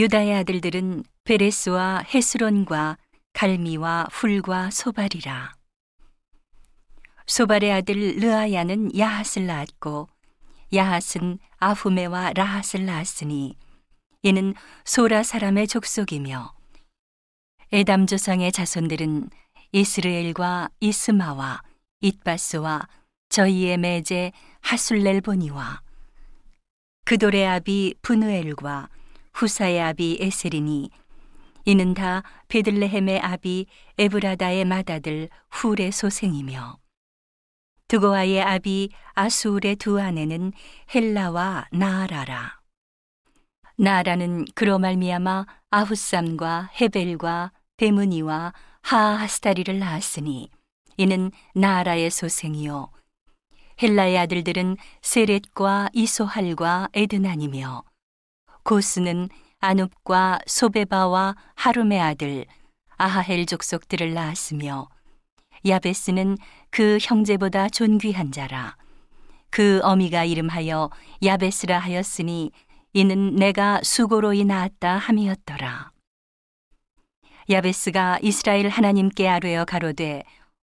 유다의 아들들은 베레스와 헤스론과 갈미와 훌과 소발이라. 소발의 아들 르아야는 야핫을 낳았고 야핫은 아후메와 라핫을 낳았으니 이는 소라 사람의 족속이며 에담 조상의 자손들은 이스르엘과 이스마와 잇바스와 저희의 매제 하술렐보니와 그돌의 아비 분우엘과 후사의 아비 에셀이니 이는 다 베들레헴의 아비 에브라다의 맏아들 훌의 소생이며 드고아의 아비 아수울의 두 아내는 헬라와 나아라라. 나아라는 그로 말미암아 아후삼과 헤벨과 데무니와 하하스타리를 낳았으니 이는 나아라의 소생이요. 헬라의 아들들은 세렛과 이소할과 에드난이며 고스는 아눕과 소베바와 하룸의 아들 아하헬 족속들을 낳았으며 야베스는 그 형제보다 존귀한 자라. 그 어미가 이름하여 야베스라 하였으니 이는 내가 수고로이 낳았다 함이었더라. 야베스가 이스라엘 하나님께 아뢰어 가로되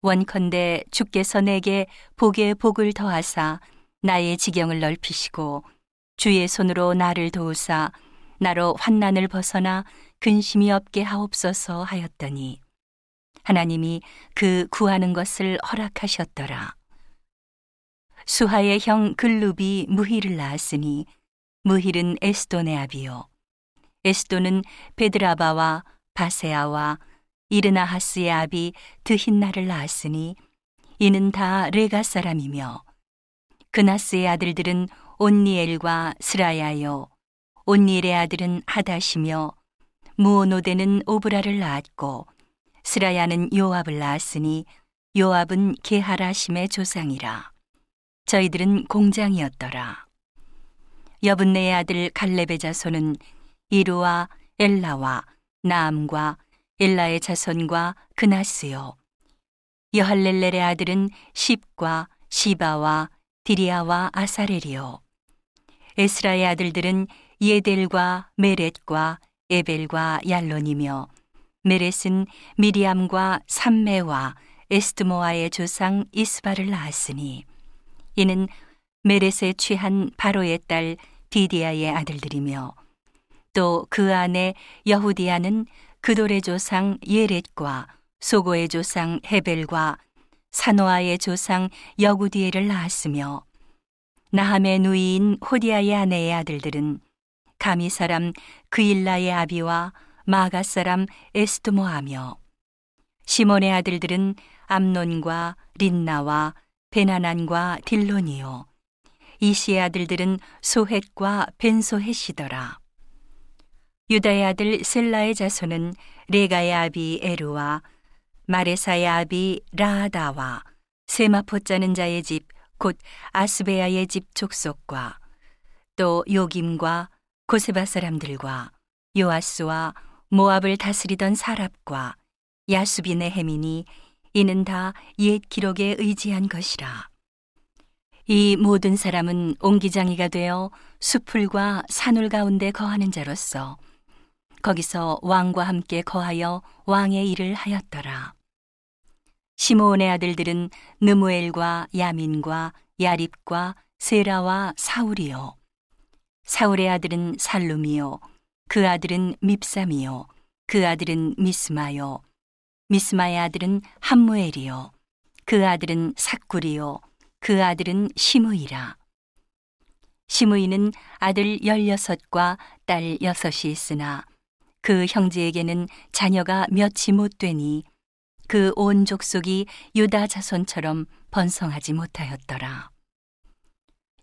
원컨대 주께서 내게 복의 복을 더하사 나의 지경을 넓히시고 주의 손으로 나를 도우사 나로 환난을 벗어나 근심이 없게 하옵소서 하였더니 하나님이 그 구하는 것을 허락하셨더라. 수하의 형 글룹이 무힐을 낳았으니 무힐은 에스돈의 아비요. 에스돈은 베드라바와 바세아와 이르나하스의 아비 드힌나를 낳았으니 이는 다 레가 사람이며 그나스의 아들들은 온니엘과 스라야요. 온니엘의 아들은 하다시며 무오노데는 오브라를 낳았고 스라야는 요압을 낳았으니 요압은 게하라심의 조상이라. 저희들은 공장이었더라. 여분네의 아들 갈렙의 자손은 이루와 엘라와 나암과 엘라의 자손과 그나스요. 여할렐렐의 아들은 십과 시바와 디리아와 아사렐이요 에스라의 아들들은 예델과 메렛과 에벨과 얄론이며 메렛은 미리암과 삼메와 에스드모아의 조상 이스바를 낳았으니 이는 메렛에 취한 바로의 딸 디디아의 아들들이며 또 그 아내 여후디아는 그돌의 조상 예렛과 소고의 조상 헤벨과 사노아의 조상 여구디엘을 낳았으며 나함의 누이인 호디아의 아내의 아들들은 가미 사람 그일라의 아비와 마가 사람 에스드모하며 시몬의 아들들은 암논과 린나와 베나난과 딜론이요. 이시의 아들들은 소헷과 벤소헷이더라. 유다의 아들 셀라의 자손은 레가의 아비 에루와 마레사의 아비 라하다와 세마포 짜는 자의 집 곧 아스베야의 집 족속과 또 요김과 고세바 사람들과 요아스와 모압을 다스리던 사랍과 야수빈의 해민이 이는 다 옛 기록에 의지한 것이라. 이 모든 사람은 옹기장이가 되어 수풀과 산울 가운데 거하는 자로서 거기서 왕과 함께 거하여 왕의 일을 하였더라. 시므온의 아들들은 느무엘과 야민과 야립과 세라와 사울이요. 사울의 아들은 살룸이요. 그 아들은 밉삼이요. 그 아들은 미스마요. 미스마의 아들은 함무엘이요. 그 아들은 삭굴이요. 그 아들은 시므이라. 시므이는 아들 열여섯과 딸 여섯이 있으나 그 형제에게는 자녀가 몇이 못 되니 그 온 족속이 유다 자손처럼 번성하지 못하였더라.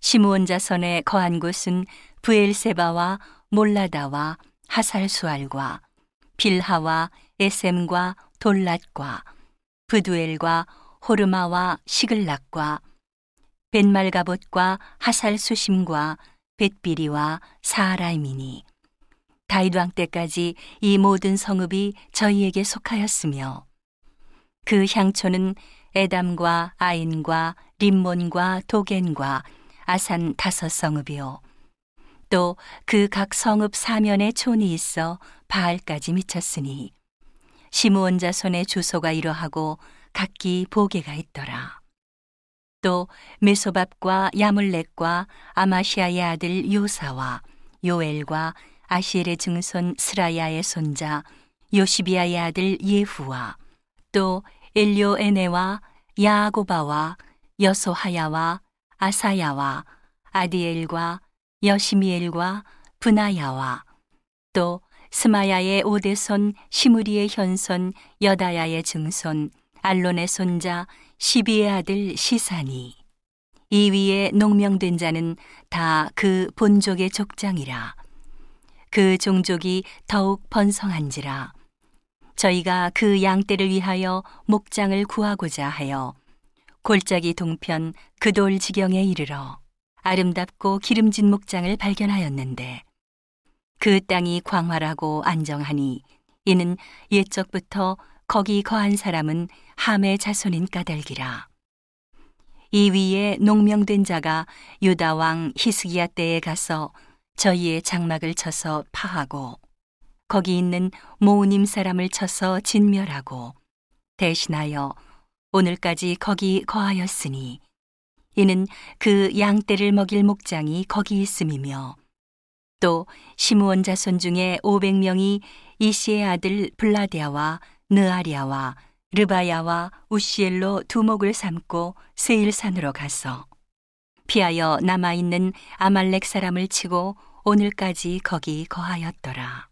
시므온 자손의 거한 곳은 부엘세바와 몰라다와 하살수알과 빌하와 에셈과 돌랏과 부두엘과 호르마와 시글락과 벤말가봇과 하살수심과 벳비리와 사라임이니 다윗 왕 때까지 이 모든 성읍이 저희에게 속하였으며 그 향초는 에담과 아인과 림몬과 도겐과 아산 다섯 성읍이요 또 그 각 성읍 사면에 촌이 있어 바알까지 미쳤으니 시므온 자손의 주소가 이러하고 각기 보게가 있더라. 또 메소밥과 야물렉과 아마시아의 아들 요사와 요엘과 아시엘의 증손 스라야의 손자 요시비아의 아들 예후와 또 엘료에네와 야고바와 여소하야와 아사야와 아디엘과 여시미엘과 분하야와 또 스마야의 오대손 시무리의 현손 여다야의 증손 알론의 손자 시비의 아들 시사니 이 위에 농명된 자는 다 그 본족의 족장이라. 그 종족이 더욱 번성한지라 저희가 그 양떼를 위하여 목장을 구하고자 하여 골짜기 동편 그돌 지경에 이르러 아름답고 기름진 목장을 발견하였는데 그 땅이 광활하고 안정하니 이는 옛적부터 거기 거한 사람은 함의 자손인 까닭이라. 이 위에 농명된 자가 유다 왕 히스기야 때에 가서 저희의 장막을 쳐서 파하고 거기 있는 모우님 사람을 쳐서 진멸하고 대신하여 오늘까지 거기 거하였으니 이는 그 양떼를 먹일 목장이 거기 있음이며 또 시므온 자손 중에 500명이 이시의 아들 블라디아와 느아리아와 르바야와 우시엘로 두목을 삼고 세일산으로 가서 피하여 남아 있는 아말렉 사람을 치고 오늘까지 거기 거하였더라.